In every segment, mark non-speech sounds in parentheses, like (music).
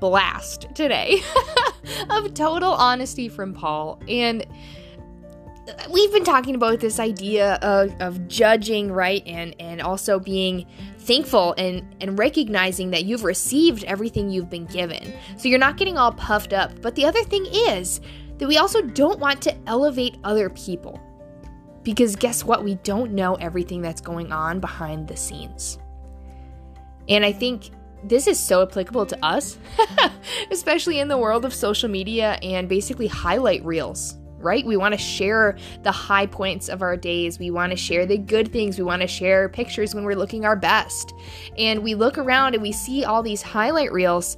blast today (laughs) of total honesty from Paul. And we've been talking about this idea of, of judging, right? And, and also being thankful and, and recognizing that you've received everything you've been given. So you're not getting all puffed up. But the other thing is that we also don't want to elevate other people. Because guess what? We don't know everything that's going on behind the scenes. And I think this is so applicable to us, (laughs) especially in the world of social media and basically highlight reels, right? We want to share the high points of our days. We want to share the good things. We want to share pictures when we're looking our best. And we look around and we see all these highlight reels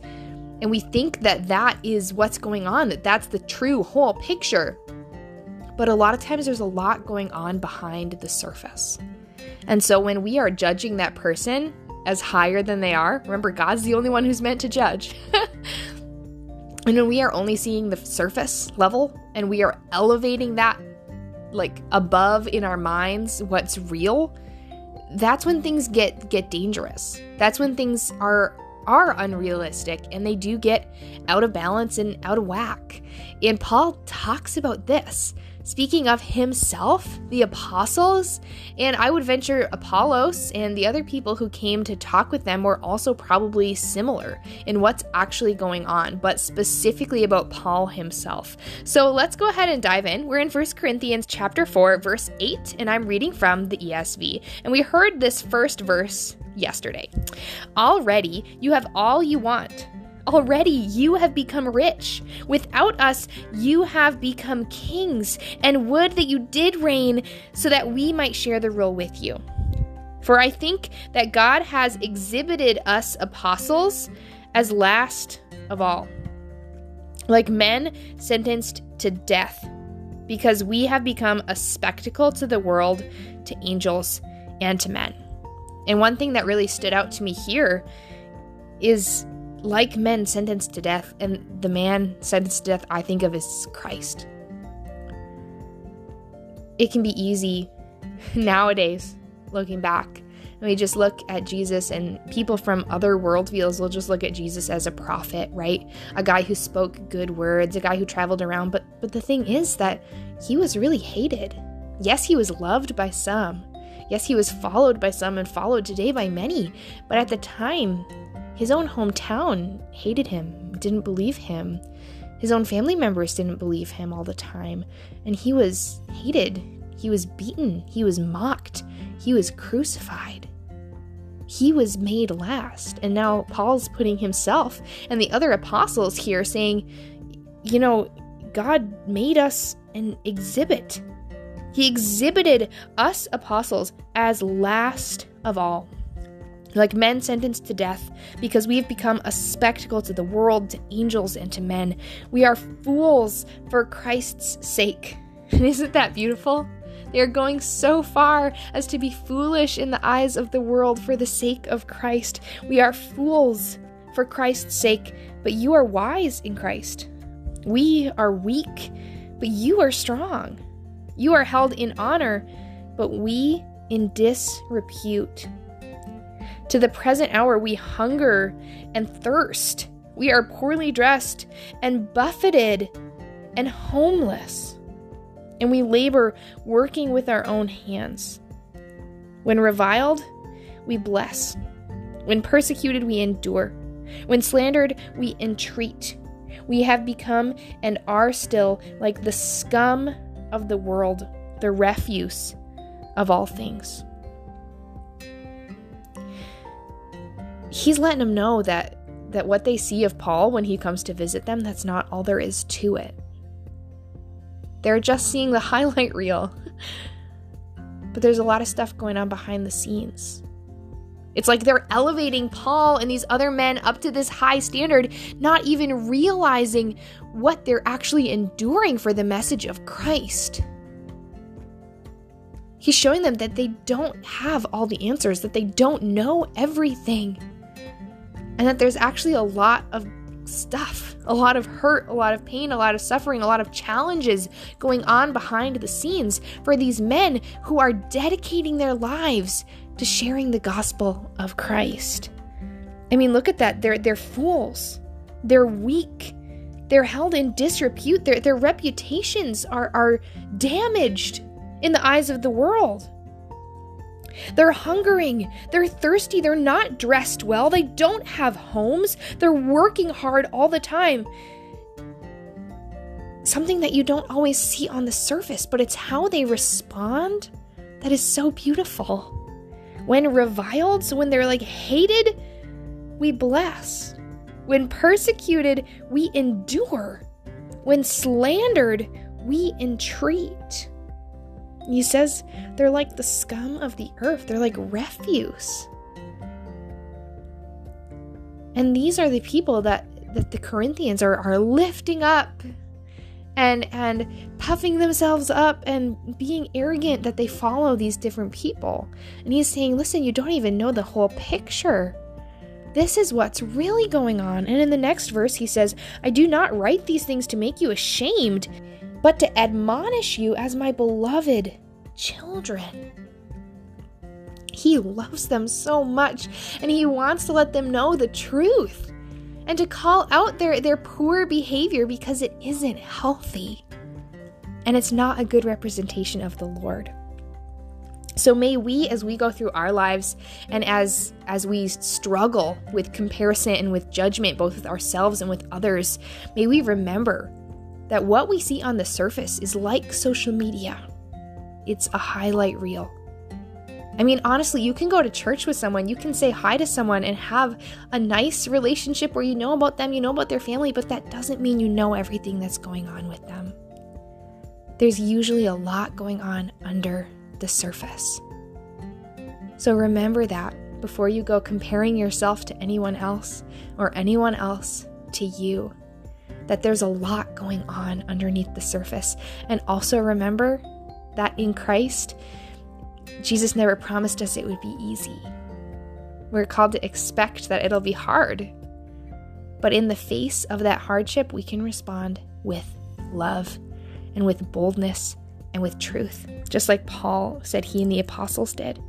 and we think that that is what's going on, that that's the true whole picture. But a lot of times there's a lot going on behind the surface. And so when we are judging that person, as higher than they are. Remember, God's the only one who's meant to judge. (laughs) and when we are only seeing the surface level and we are elevating that like above in our minds what's real, that's when things get get dangerous. That's when things are are unrealistic and they do get out of balance and out of whack. And Paul talks about this Speaking of himself, the apostles, and I would venture Apollos and the other people who came to talk with them were also probably similar in what's actually going on, but specifically about Paul himself. So let's go ahead and dive in. We're in 1 Corinthians chapter 4, verse 8, and I'm reading from the ESV. And we heard this first verse yesterday. Already you have all you want. Already you have become rich. Without us, you have become kings, and would that you did reign so that we might share the rule with you. For I think that God has exhibited us apostles as last of all, like men sentenced to death, because we have become a spectacle to the world, to angels, and to men. And one thing that really stood out to me here is like men sentenced to death, and the man sentenced to death I think of as Christ. It can be easy (laughs) nowadays, looking back. And we just look at Jesus, and people from other worldviews will just look at Jesus as a prophet, right? A guy who spoke good words, a guy who traveled around. But but the thing is that he was really hated. Yes, he was loved by some. Yes, he was followed by some and followed today by many. But at the time, his own hometown hated him, didn't believe him. His own family members didn't believe him all the time. And he was hated. He was beaten. He was mocked. He was crucified. He was made last. And now Paul's putting himself and the other apostles here saying, you know, God made us an exhibit. He exhibited us apostles as last of all like men sentenced to death, because we have become a spectacle to the world, to angels, and to men. We are fools for Christ's sake. (laughs) And isn't that beautiful? They are going so far as to be foolish in the eyes of the world for the sake of Christ. We are fools for Christ's sake, but you are wise in Christ. We are weak, but you are strong. You are held in honor, but we in disrepute. To the present hour, we hunger and thirst. We are poorly dressed and buffeted and homeless. And we labor working with our own hands. When reviled, we bless. When persecuted, we endure. When slandered, we entreat. We have become and are still like the scum of the world, the refuse of all things. He's letting them know that that what they see of Paul when he comes to visit them, that's not all there is to it. They're just seeing the (laughs) highlight reel. but there's a lot of stuff going on behind the scenes. It's like they're elevating Paul and these other men up to this high standard, not even realizing what they're actually enduring for the message of Christ. He's showing them that they don't have all the answers, that they don't know everything, and that there's actually a lot of stuff, a lot of hurt, a lot of pain, a lot of suffering, a lot of challenges going on behind the scenes for these men who are dedicating their lives to sharing the gospel of Christ. I mean, look at that. They're they're fools. They're weak. They're held in disrepute. Their their reputations are are damaged in the eyes of the world. They're hungering, they're thirsty, they're not dressed well, they don't have homes, they're working hard all the time. Something that you don't always see on the surface, but it's how they respond that is so beautiful. When reviled, so when they're like hated, we bless. When persecuted, we endure. When slandered, we entreat. He says they're like the scum of the earth, they're like refuse. And these are the people that, that the Corinthians are, are lifting up and and puffing themselves up and being arrogant that they follow these different people. And he's saying, listen, you don't even know the whole picture. This is what's really going on. And in the next verse, he says, I do not write these things to make you ashamed, but to admonish you as my beloved children. He loves them so much, and he wants to let them know the truth and to call out their, their poor behavior because it isn't healthy and it's not a good representation of the Lord. So may we as we go through our lives and as as we struggle with comparison and with judgment both with ourselves and with others, may we remember that what we see on the surface is like social media. It's a highlight reel. I mean, honestly, you can go to church with someone, you can say hi to someone and have a nice relationship where you know about them, you know about their family, but that doesn't mean you know everything that's going on with them. There's usually a lot going on under the surface. So remember that before you go comparing yourself to anyone else or anyone else to you, that there's a lot going on underneath the surface. And also remember that in Christ, Jesus never promised us it would be easy. We're called to expect that it'll be hard. But in the face of that hardship, we can respond with love and with boldness and with truth, just like Paul said he and the apostles did.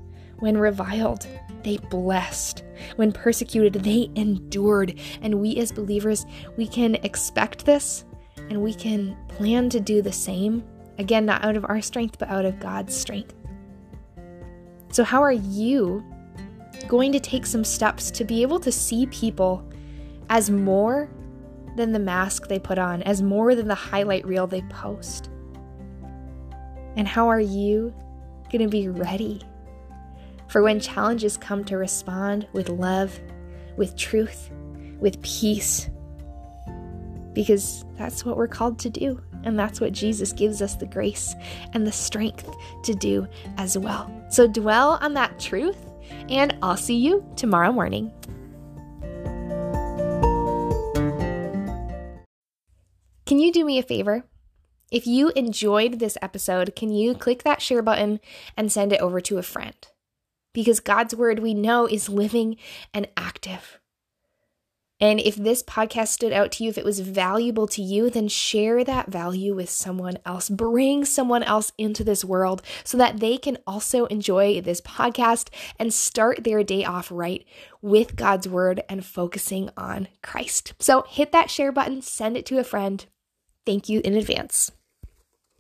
When reviled, they blessed. When persecuted, they endured. And we as believers, we can expect this and we can plan to do the same. Again, not out of our strength, but out of God's strength. So, how are you going to take some steps to be able to see people as more than the mask they put on, as more than the highlight reel they post? And how are you going to be ready for when challenges come to respond with love, with truth, with peace? Because that's what we're called to do. And that's what Jesus gives us the grace and the strength to do as well. So dwell on that truth, and I'll see you tomorrow morning. Can you do me a favor? If you enjoyed this episode, can you click that share button and send it over to a friend? Because God's word we know is living and active. And if this podcast stood out to you, if it was valuable to you, then share that value with someone else. Bring someone else into this world so that they can also enjoy this podcast and start their day off right with God's word and focusing on Christ. So hit that share button, send it to a friend. Thank you in advance.